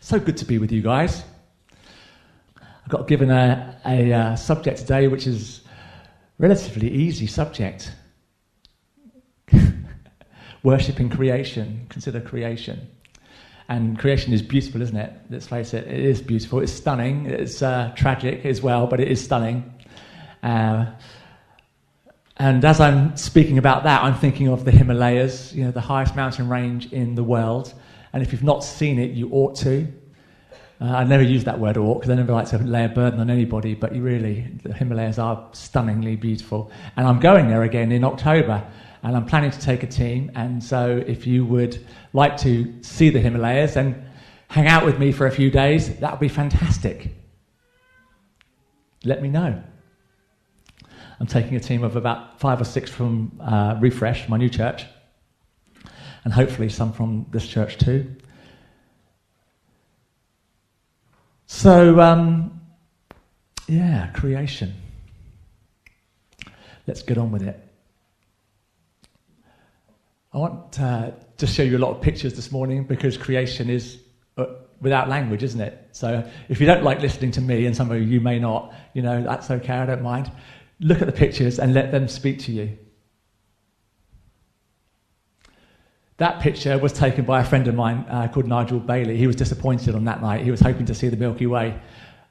So good to be with you guys. I got given a, a uh, subject today which is relatively easy subject. Worshipping creation, consider creation. And creation is beautiful, isn't it? Let's face it, it is beautiful. It's stunning. It's uh, tragic as well, but it is stunning. Uh, and as I'm speaking about that, I'm thinking of the Himalayas, you know, the highest mountain range in the world. And if you've not seen it, you ought to. Uh, I never use that word ought because I never like to lay a burden on anybody, but you really, the Himalayas are stunningly beautiful. And I'm going there again in October, and I'm planning to take a team. And so if you would like to see the Himalayas and hang out with me for a few days, that would be fantastic. Let me know. I'm taking a team of about five or six from uh, Refresh, my new church, and hopefully some from this church too. So, um, yeah, creation. Let's get on with it. I want to just show you a lot of pictures this morning because creation is uh, without language, isn't it? So if you don't like listening to me, and some of you may not, you know, that's okay, I don't mind. Look at the pictures and let them speak to you. That picture was taken by a friend of mine uh, called Nigel Bailey. He was disappointed on that night. He was hoping to see the Milky Way.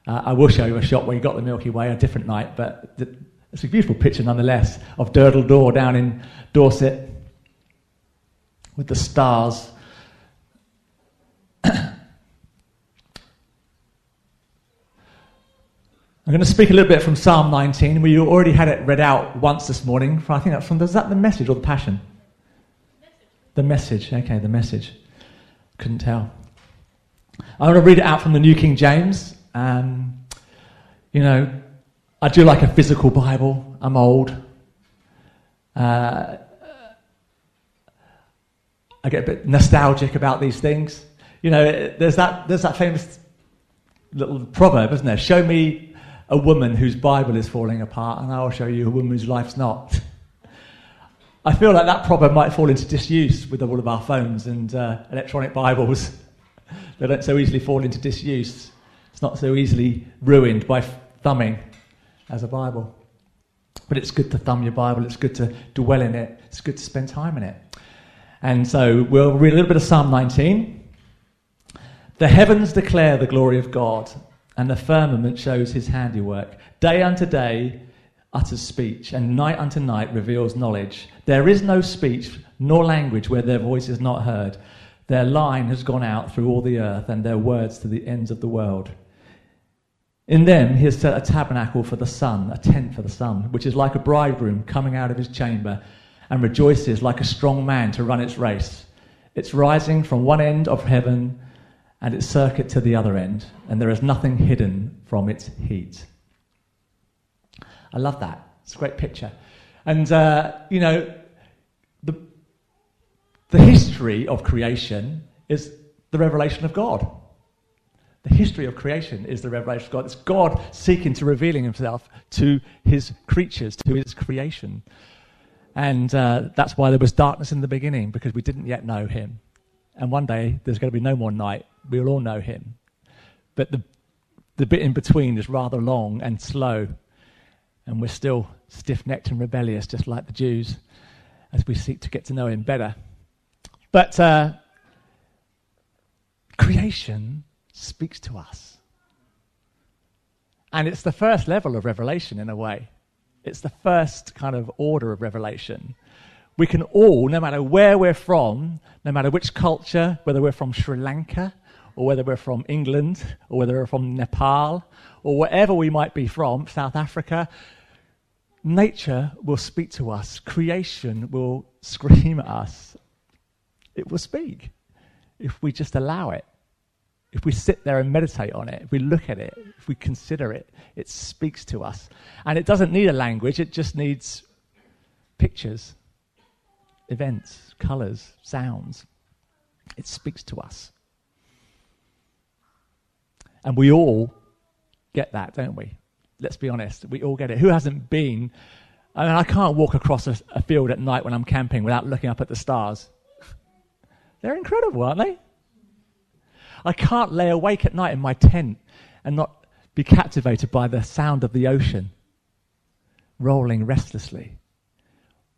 Uh, I will show you a shot where he got the Milky Way on a different night, but it's a beautiful picture nonetheless of Durdle Door down in Dorset with the stars. I'm going to speak a little bit from Psalm 19. We already had it read out once this morning. I think that's from, is that the message or the passion? The message, okay, the message. Couldn't tell. I want to read it out from the New King James. Um, you know, I do like a physical Bible. I'm old. Uh, I get a bit nostalgic about these things. You know, there's that, there's that famous little proverb, isn't there? Show me a woman whose Bible is falling apart, and I'll show you a woman whose life's not. I feel like that proverb might fall into disuse with all of our phones and uh, electronic Bibles. they don't so easily fall into disuse. It's not so easily ruined by thumbing as a Bible. But it's good to thumb your Bible, it's good to dwell in it, it's good to spend time in it. And so we'll read a little bit of Psalm 19. The heavens declare the glory of God, and the firmament shows his handiwork. Day unto day, utters speech, and night unto night reveals knowledge. There is no speech nor language where their voice is not heard. Their line has gone out through all the earth, and their words to the ends of the world. In them he has set a tabernacle for the sun, a tent for the sun, which is like a bridegroom coming out of his chamber, and rejoices like a strong man to run its race. It's rising from one end of heaven and its circuit to the other end, and there is nothing hidden from its heat. I love that. It's a great picture. And, uh, you know, the, the history of creation is the revelation of God. The history of creation is the revelation of God. It's God seeking to revealing himself to his creatures, to his creation. And uh, that's why there was darkness in the beginning, because we didn't yet know him. And one day there's going to be no more night. We'll all know him. But the, the bit in between is rather long and slow and we're still stiff necked and rebellious, just like the Jews, as we seek to get to know Him better. But uh, creation speaks to us. And it's the first level of revelation in a way. It's the first kind of order of revelation. We can all, no matter where we're from, no matter which culture, whether we're from Sri Lanka or whether we're from England or whether we're from Nepal or wherever we might be from, South Africa, Nature will speak to us, creation will scream at us. It will speak if we just allow it. If we sit there and meditate on it, if we look at it, if we consider it, it speaks to us. And it doesn't need a language, it just needs pictures, events, colors, sounds. It speaks to us. And we all get that, don't we? Let's be honest, we all get it. Who hasn't been? I mean, I can't walk across a, a field at night when I'm camping without looking up at the stars. They're incredible, aren't they? I can't lay awake at night in my tent and not be captivated by the sound of the ocean rolling restlessly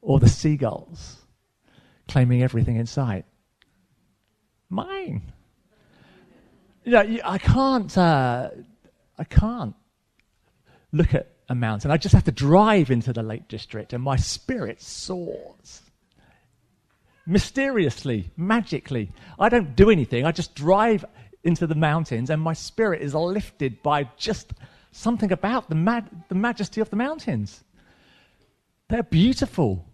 or the seagulls claiming everything in sight. Mine. You know, I can't, uh, I can't look at a mountain. I just have to drive into the Lake District and my spirit soars. Mysteriously, magically. I don't do anything. I just drive into the mountains and my spirit is lifted by just something about the, the majesty of the mountains. They're beautiful.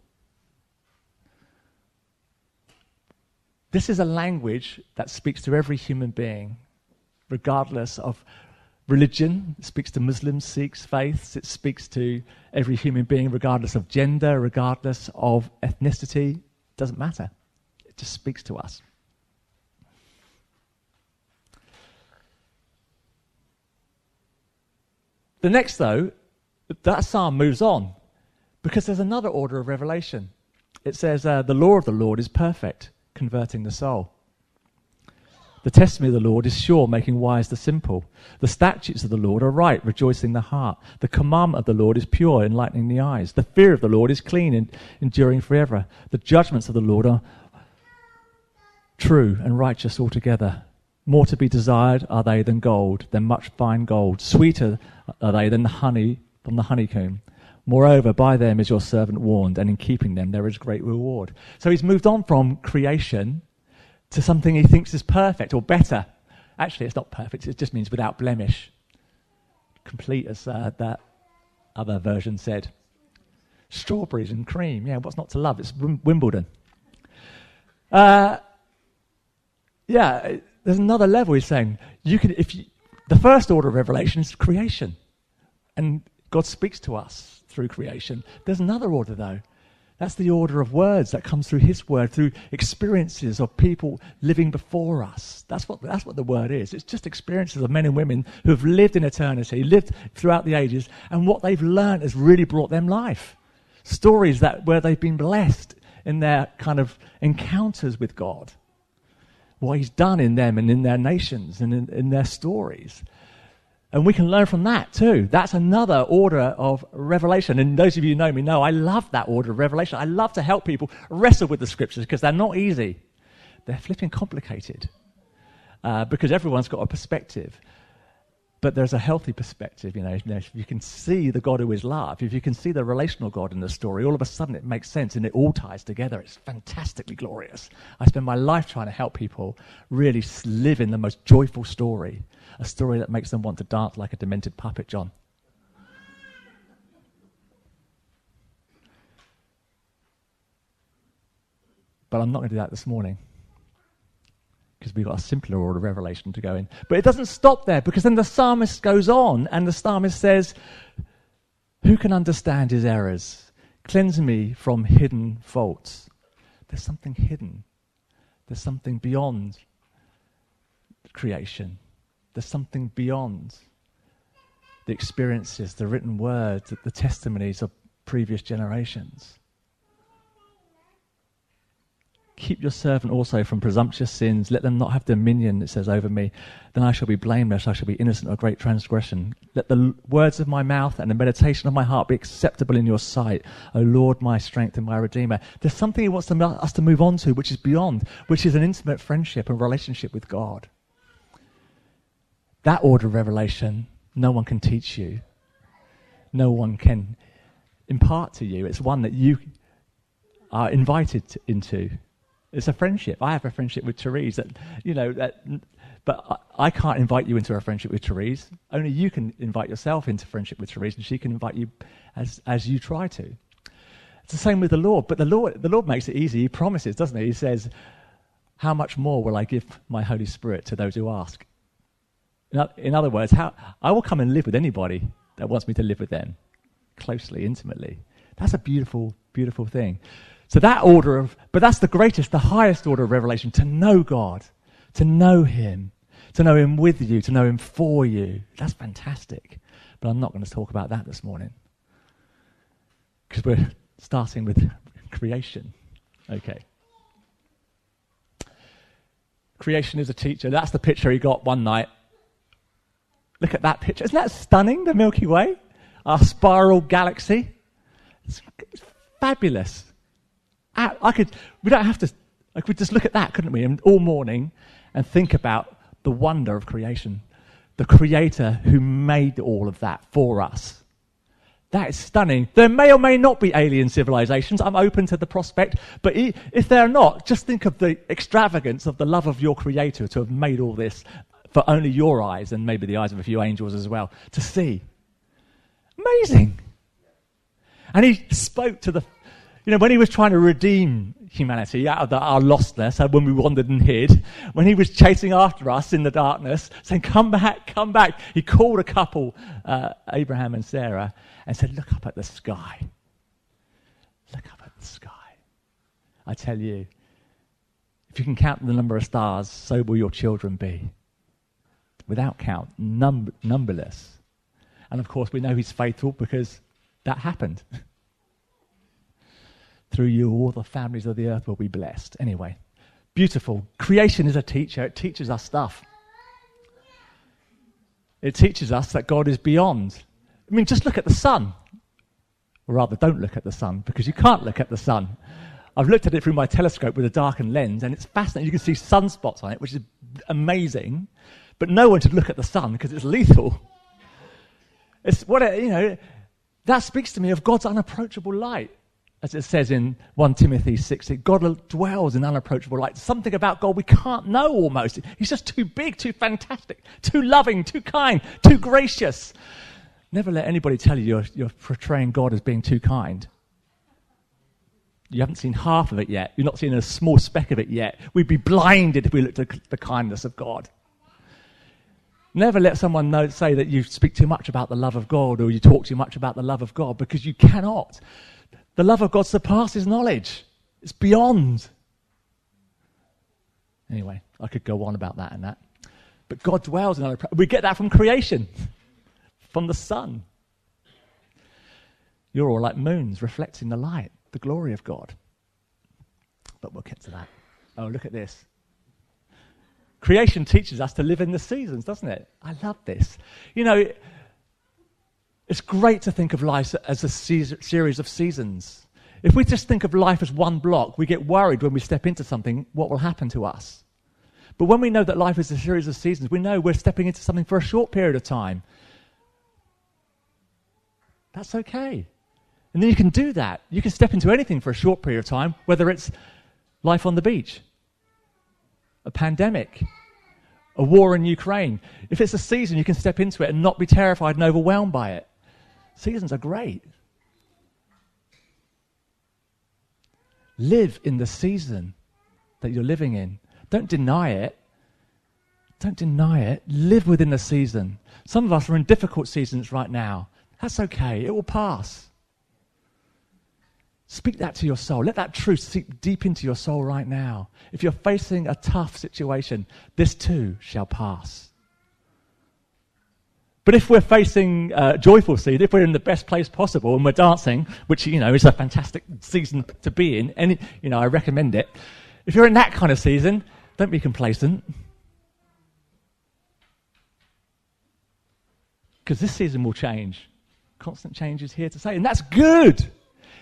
This is a language that speaks to every human being, regardless of religion. It speaks to Muslims, Sikhs, faiths. It speaks to every human being, regardless of gender, regardless of ethnicity. It doesn't matter. It just speaks to us. The next, though, that psalm moves on because there's another order of revelation. It says, uh, The law of the Lord is perfect, converting the soul. The testimony of the Lord is sure, making wise the simple. The statutes of the Lord are right, rejoicing the heart. The commandment of the Lord is pure, enlightening the eyes. The fear of the Lord is clean, and enduring forever. The judgments of the Lord are true and righteous altogether. More to be desired are they than gold, than much fine gold. Sweeter are they than the honey from the honeycomb. Moreover, by them is your servant warned, and in keeping them there is great reward. So he's moved on from creation to something he thinks is perfect or better. Actually, it's not perfect, it just means without blemish. Complete, as uh, that other version said. Strawberries and cream. Yeah, what's not to love? It's Wimbledon. Uh, yeah, there's another level he's saying. You can, if you, the first order of revelation is creation, and God speaks to us through creation. There's another order, though. That's the order of words that comes through His word, through experiences of people living before us. That's what, that's what the word is. It's just experiences of men and women who have lived in eternity, lived throughout the ages, and what they've learned has really brought them life. Stories that, where they've been blessed in their kind of encounters with God, what He's done in them and in their nations and in, in their stories. And we can learn from that too. That's another order of revelation. And those of you who know me know I love that order of revelation. I love to help people wrestle with the scriptures because they're not easy. They're flipping complicated uh, because everyone's got a perspective. But there's a healthy perspective, you know, If you can see the God who is love, if you can see the relational God in the story, all of a sudden it makes sense and it all ties together. It's fantastically glorious. I spend my life trying to help people really live in the most joyful story a story that makes them want to dance like a demented puppet, John. But I'm not going to do that this morning because we've got a simpler order of revelation to go in. But it doesn't stop there because then the psalmist goes on and the psalmist says, Who can understand his errors? Cleanse me from hidden faults. There's something hidden, there's something beyond creation. There's something beyond the experiences, the written words, the testimonies of previous generations. Keep your servant also from presumptuous sins. Let them not have dominion, it says, over me. Then I shall be blameless. I shall be innocent of great transgression. Let the words of my mouth and the meditation of my heart be acceptable in your sight, O Lord, my strength and my redeemer. There's something he wants us to move on to, which is beyond, which is an intimate friendship and relationship with God. That order of revelation, no one can teach you. No one can impart to you. It's one that you are invited into. It's a friendship. I have a friendship with Therese that, you know, that, but I, can't invite you into a friendship with Therese. Only you can invite yourself into friendship with Therese, and she can invite you as, as you try to. It's the same with the Lord, but the Lord, the Lord makes it easy. He promises, doesn't he? He says, How much more will I give my Holy Spirit to those who ask? In other words, how, I will come and live with anybody that wants me to live with them closely, intimately. That's a beautiful, beautiful thing. So that order of, but that's the greatest, the highest order of revelation to know God, to know Him, to know Him with you, to know Him for you. That's fantastic. But I'm not going to talk about that this morning because we're starting with creation. Okay. Creation is a teacher. That's the picture he got one night. Look at that picture. Isn't that stunning, the Milky Way? Our spiral galaxy. It's, it's fabulous. I, could, we don't have to, I could just look at that, couldn't we, and all morning and think about the wonder of creation. The creator who made all of that for us. That is stunning. There may or may not be alien civilizations. I'm open to the prospect. But if they're not, just think of the extravagance of the love of your creator to have made all this for only your eyes and maybe the eyes of a few angels as well to see. Amazing. And he spoke to the, you know, when he was trying to redeem humanity out of the, our lostness, uh, when we wandered and hid, when he was chasing after us in the darkness, saying, Come back, come back, he called a couple, uh, Abraham and Sarah, and said, Look up at the sky. Look up at the sky. I tell you, if you can count the number of stars, so will your children be. Without count, num- numberless. And of course, we know he's faithful because that happened. Through you, all the families of the earth will be blessed. Anyway, beautiful. Creation is a teacher, it teaches us stuff. It teaches us that God is beyond. I mean, just look at the sun. Or rather, don't look at the sun because you can't look at the sun. I've looked at it through my telescope with a darkened lens, and it's fascinating. You can see sunspots on it, which is amazing. But no one should look at the sun because it's lethal. It's what you know. That speaks to me of God's unapproachable light, as it says in 1 Timothy 6. God dwells in unapproachable light. Something about God we can't know almost. He's just too big, too fantastic, too loving, too kind, too gracious. Never let anybody tell you you're, you're portraying God as being too kind. You haven't seen half of it yet. You're not seeing a small speck of it yet. We'd be blinded if we looked at the kindness of God. Never let someone know, say that you speak too much about the love of God or you talk too much about the love of God because you cannot. The love of God surpasses knowledge, it's beyond. Anyway, I could go on about that and that. But God dwells in our. We get that from creation, from the sun. You're all like moons reflecting the light, the glory of God. But we'll get to that. Oh, look at this. Creation teaches us to live in the seasons, doesn't it? I love this. You know, it's great to think of life as a series of seasons. If we just think of life as one block, we get worried when we step into something, what will happen to us? But when we know that life is a series of seasons, we know we're stepping into something for a short period of time. That's okay. And then you can do that. You can step into anything for a short period of time, whether it's life on the beach, a pandemic, a war in Ukraine. If it's a season, you can step into it and not be terrified and overwhelmed by it. Seasons are great. Live in the season that you're living in. Don't deny it. Don't deny it. Live within the season. Some of us are in difficult seasons right now. That's okay, it will pass. Speak that to your soul. Let that truth seep deep into your soul right now. If you're facing a tough situation, this too shall pass. But if we're facing uh, joyful seed, if we're in the best place possible and we're dancing, which you know is a fantastic season to be in, and you know I recommend it. If you're in that kind of season, don't be complacent, because this season will change. Constant change is here to say, and that's good.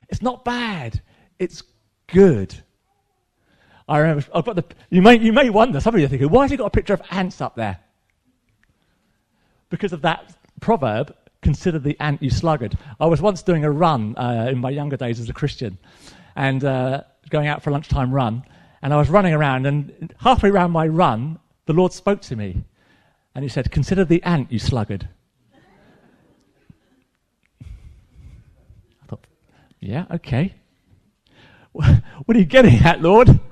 It's not bad. It's good. I remember, I've got the, you may, you may wonder, some of you are thinking, why has he got a picture of ants up there? Because of that proverb, consider the ant you sluggard. I was once doing a run uh, in my younger days as a Christian and uh, going out for a lunchtime run. And I was running around, and halfway around my run, the Lord spoke to me. And he said, Consider the ant, you sluggard. I thought, Yeah, okay. What are you getting at, Lord?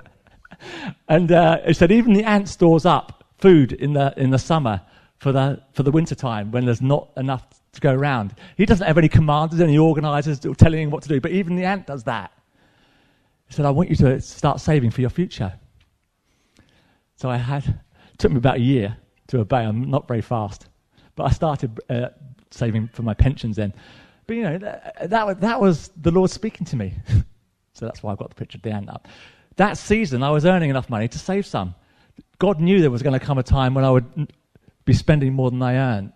And uh, he said, even the ant stores up food in the, in the summer for the, for the winter time when there's not enough to go around. He doesn't have any commanders, any organizers telling him what to do, but even the ant does that. He said, I want you to start saving for your future. So I had, it took me about a year to obey. I'm not very fast. But I started uh, saving for my pensions then. But you know, that, that, that was the Lord speaking to me. so that's why I've got the picture of the ant up. That season, I was earning enough money to save some. God knew there was going to come a time when I would be spending more than I earn.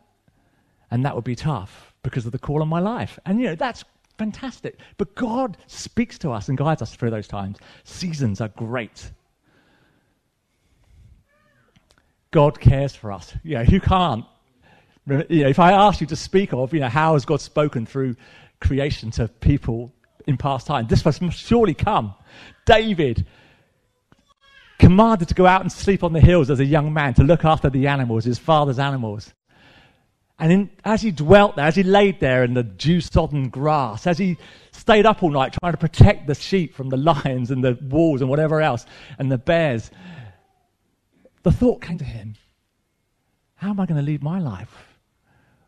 And that would be tough because of the call on my life. And, you know, that's fantastic. But God speaks to us and guides us through those times. Seasons are great. God cares for us. You know, who can't? You know, if I ask you to speak of, you know, how has God spoken through creation to people in past time, this must surely come. David, commanded to go out and sleep on the hills as a young man to look after the animals, his father's animals. And in, as he dwelt there, as he laid there in the dew sodden grass, as he stayed up all night trying to protect the sheep from the lions and the wolves and whatever else, and the bears, the thought came to him how am I going to lead my life?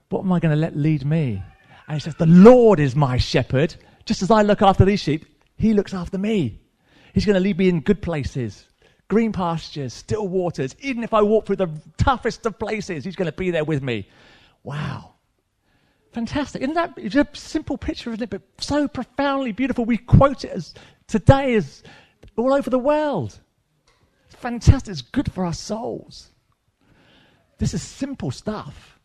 What am I going to let lead me? And he says, The Lord is my shepherd. Just as I look after these sheep, he looks after me. He's going to lead me in good places green pastures, still waters. Even if I walk through the toughest of places, He's going to be there with me. Wow. Fantastic. Isn't that it's a simple picture, isn't it? But so profoundly beautiful. We quote it as today as all over the world. Fantastic. It's good for our souls. This is simple stuff,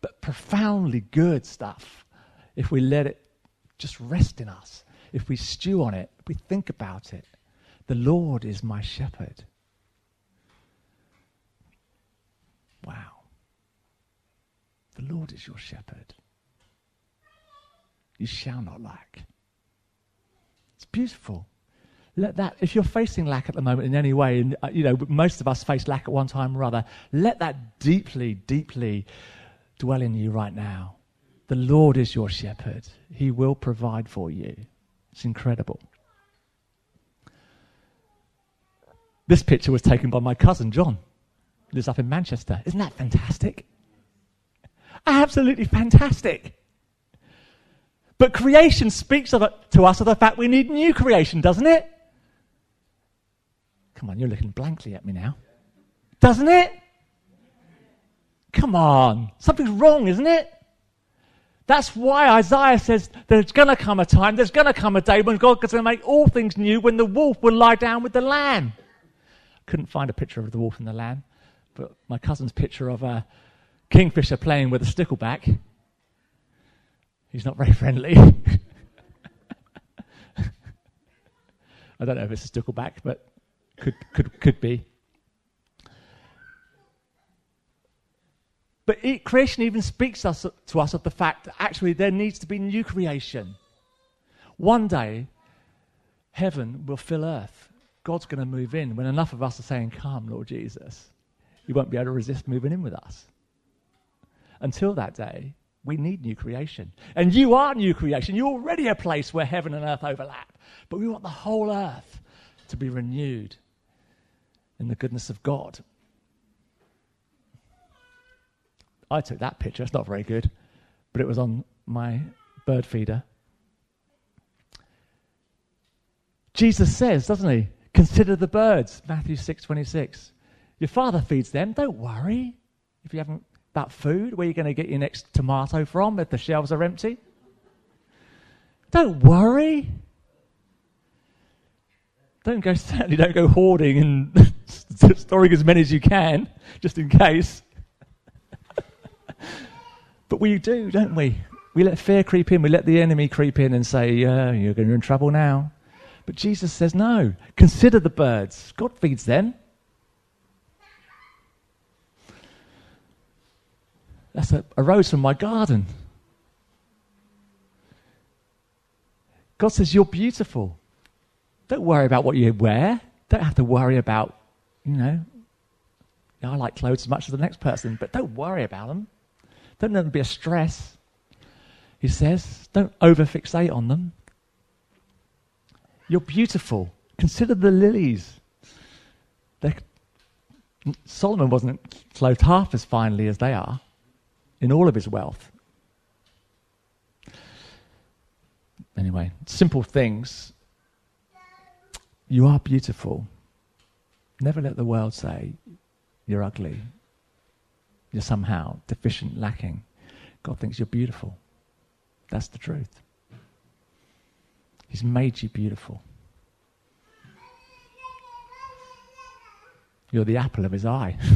but profoundly good stuff if we let it just rest in us, if we stew on it, if we think about it. The Lord is my shepherd. Wow. The Lord is your shepherd. You shall not lack. It's beautiful. Let that, if you're facing lack at the moment in any way, and uh, you know most of us face lack at one time or other, let that deeply, deeply dwell in you right now. The Lord is your shepherd. He will provide for you. It's incredible. This picture was taken by my cousin John, lives up in Manchester. Isn't that fantastic? Absolutely fantastic. But creation speaks it, to us of the fact we need new creation, doesn't it? Come on, you're looking blankly at me now. Doesn't it? Come on. Something's wrong, isn't it? That's why Isaiah says there's going to come a time, there's going to come a day when God is going to make all things new, when the wolf will lie down with the lamb. Couldn't find a picture of the wolf and the lamb, but my cousin's picture of a kingfisher playing with a stickleback. He's not very friendly. I don't know if it's a stickleback, but could could could be. But it, creation even speaks us, to us of the fact that actually there needs to be new creation. One day, heaven will fill earth. God's going to move in. When enough of us are saying, Come, Lord Jesus, you won't be able to resist moving in with us. Until that day, we need new creation. And you are new creation. You're already a place where heaven and earth overlap. But we want the whole earth to be renewed in the goodness of God. I took that picture. It's not very good, but it was on my bird feeder. Jesus says, doesn't he? Consider the birds, Matthew 6:26. Your father feeds them. Don't worry if you haven't that food. Where are you going to get your next tomato from if the shelves are empty? Don't worry. Don't go certainly don't go hoarding and storing as many as you can, just in case. but we do, don't we? We let fear creep in. We let the enemy creep in and say, "Yeah, you're going to be in trouble now." But Jesus says, no, consider the birds. God feeds them. That's a, a rose from my garden. God says, You're beautiful. Don't worry about what you wear. Don't have to worry about, you know, I like clothes as much as the next person, but don't worry about them. Don't let them be a stress. He says, don't overfixate on them. You're beautiful. Consider the lilies. They're, Solomon wasn't clothed half as finely as they are in all of his wealth. Anyway, simple things. You are beautiful. Never let the world say you're ugly. You're somehow deficient, lacking. God thinks you're beautiful. That's the truth. He's made you beautiful. You're the apple of his eye.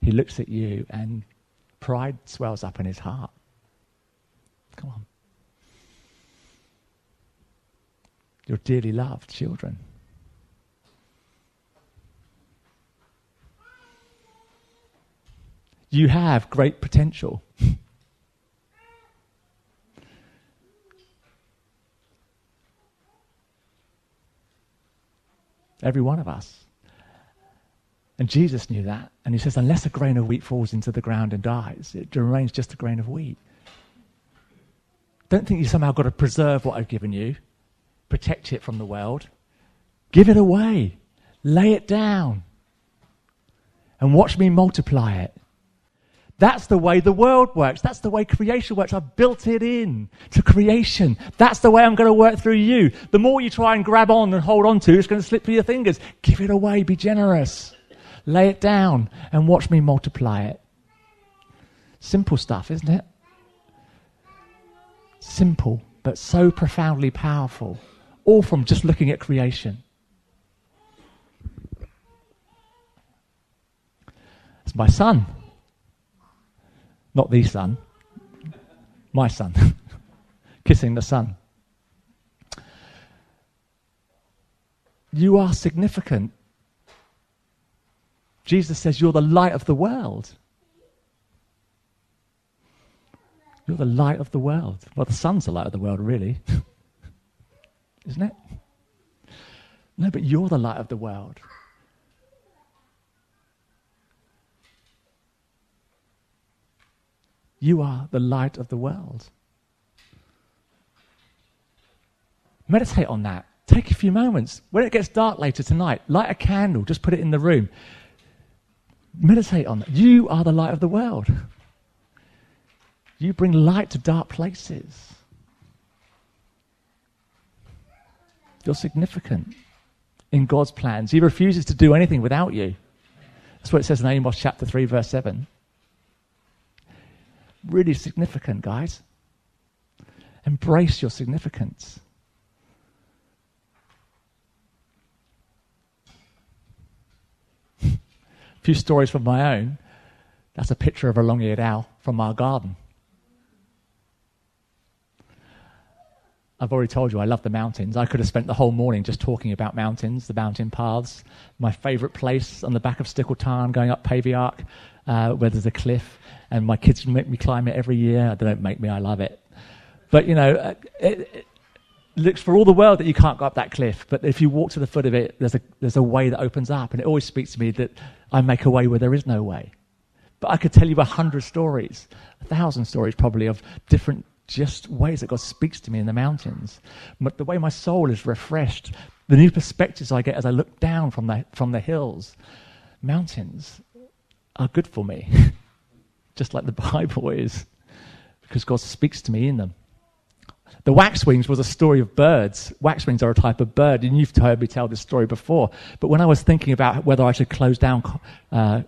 he looks at you and pride swells up in his heart. Come on. You're dearly loved children. You have great potential. Every one of us. And Jesus knew that. And he says, unless a grain of wheat falls into the ground and dies, it remains just a grain of wheat. Don't think you somehow got to preserve what I've given you, protect it from the world. Give it away, lay it down, and watch me multiply it. That's the way the world works. That's the way creation works. I've built it in to creation. That's the way I'm going to work through you. The more you try and grab on and hold on to, it's going to slip through your fingers. Give it away. Be generous. Lay it down and watch me multiply it. Simple stuff, isn't it? Simple, but so profoundly powerful. All from just looking at creation. It's my son. Not the son, my son. Kissing the sun. You are significant. Jesus says you're the light of the world. You're the light of the world. Well, the sun's the light of the world, really. Isn't it? No, but you're the light of the world. You are the light of the world. Meditate on that. Take a few moments. When it gets dark later tonight, light a candle, just put it in the room. Meditate on that. You are the light of the world. You bring light to dark places. You're significant in God's plans. He refuses to do anything without you. That's what it says in Amos chapter 3, verse 7 really significant, guys. Embrace your significance. a few stories from my own. That's a picture of a long eared owl from our garden. I've already told you I love the mountains. I could have spent the whole morning just talking about mountains, the mountain paths. My favourite place on the back of Stickle Tarn, going up Pavey Ark, uh, where there's a cliff and my kids make me climb it every year. They don't make me, I love it. But, you know, uh, it, it looks for all the world that you can't go up that cliff. But if you walk to the foot of it, there's a, there's a way that opens up. And it always speaks to me that I make a way where there is no way. But I could tell you a hundred stories, a thousand stories probably, of different just ways that God speaks to me in the mountains. But the way my soul is refreshed, the new perspectives I get as I look down from the, from the hills, mountains are good for me. just like the Bible is, because God speaks to me in them. The waxwings was a story of birds. Waxwings are a type of bird, and you've heard me tell this story before. But when I was thinking about whether I should close down uh,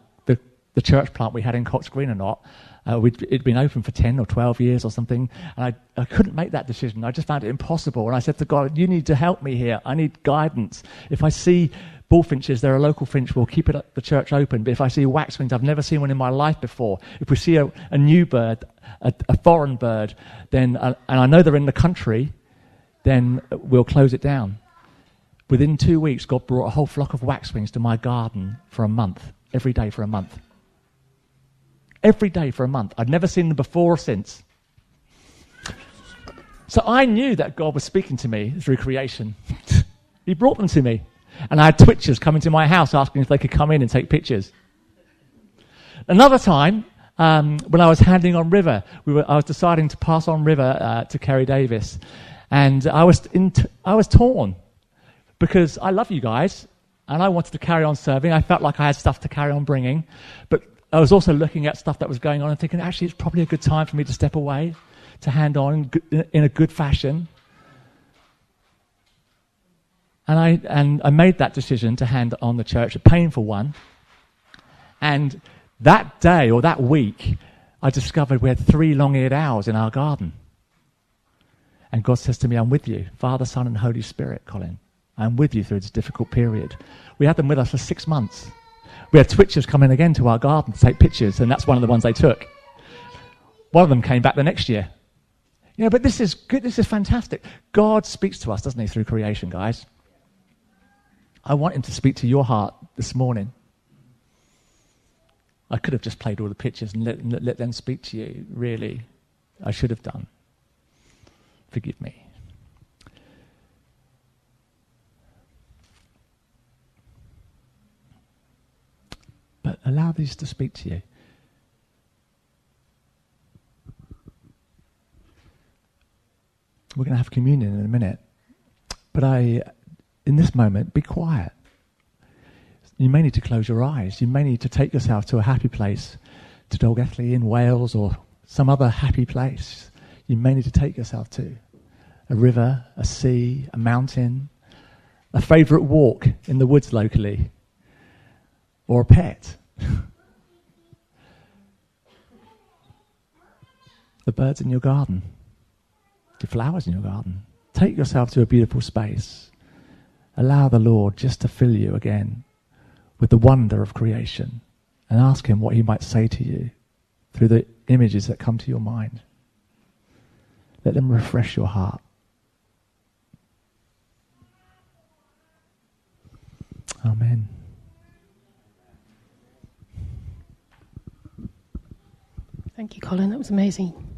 the, church plant we had in Cox Green or not, uh, it'd been open for 10 or 12 years or something, and I, I couldn't make that decision. I just found it impossible. And I said to God, You need to help me here. I need guidance. If I see bullfinches, they're a local finch, we'll keep it, the church open. But if I see waxwings, I've never seen one in my life before. If we see a, a new bird, a, a, foreign bird, then, uh, and I know they're in the country, then we'll close it down. Within two weeks, God brought a whole flock of waxwings to my garden for a month, every day for a month. Every day for a month. I'd never seen them before or since. So I knew that God was speaking to me through creation. he brought them to me. And I had twitchers coming to my house asking if they could come in and take pictures. Another time, um, when I was handing on River, we were, I was deciding to pass on River uh, to Kerry Davis. And I was, t- I was torn because I love you guys and I wanted to carry on serving. I felt like I had stuff to carry on bringing. But I was also looking at stuff that was going on and thinking, actually, it's probably a good time for me to step away, to hand on in a good fashion. And I, and I made that decision to hand on the church, a painful one. And that day or that week, I discovered we had three long eared owls in our garden. And God says to me, I'm with you, Father, Son, and Holy Spirit, Colin. I'm with you through this difficult period. We had them with us for six months. We had Twitchers come in again to our garden to take pictures, and that's one of the ones they took. One of them came back the next year. You know, but this is good. This is fantastic. God speaks to us, doesn't he, through creation, guys? I want him to speak to your heart this morning. I could have just played all the pictures and let, let them speak to you, really. I should have done. Forgive me. But allow these to speak to you. We're going to have communion in a minute. But I, in this moment, be quiet. You may need to close your eyes. You may need to take yourself to a happy place, to Dolgelly in Wales or some other happy place. You may need to take yourself to a river, a sea, a mountain, a favourite walk in the woods locally, or pet. the birds in your garden the flowers in your garden. Take yourself to a beautiful space. Allow the Lord just to fill you again with the wonder of creation and ask Him what He might say to you through the images that come to your mind. Let them refresh your heart. Amen. Thank you, Colin. That was amazing.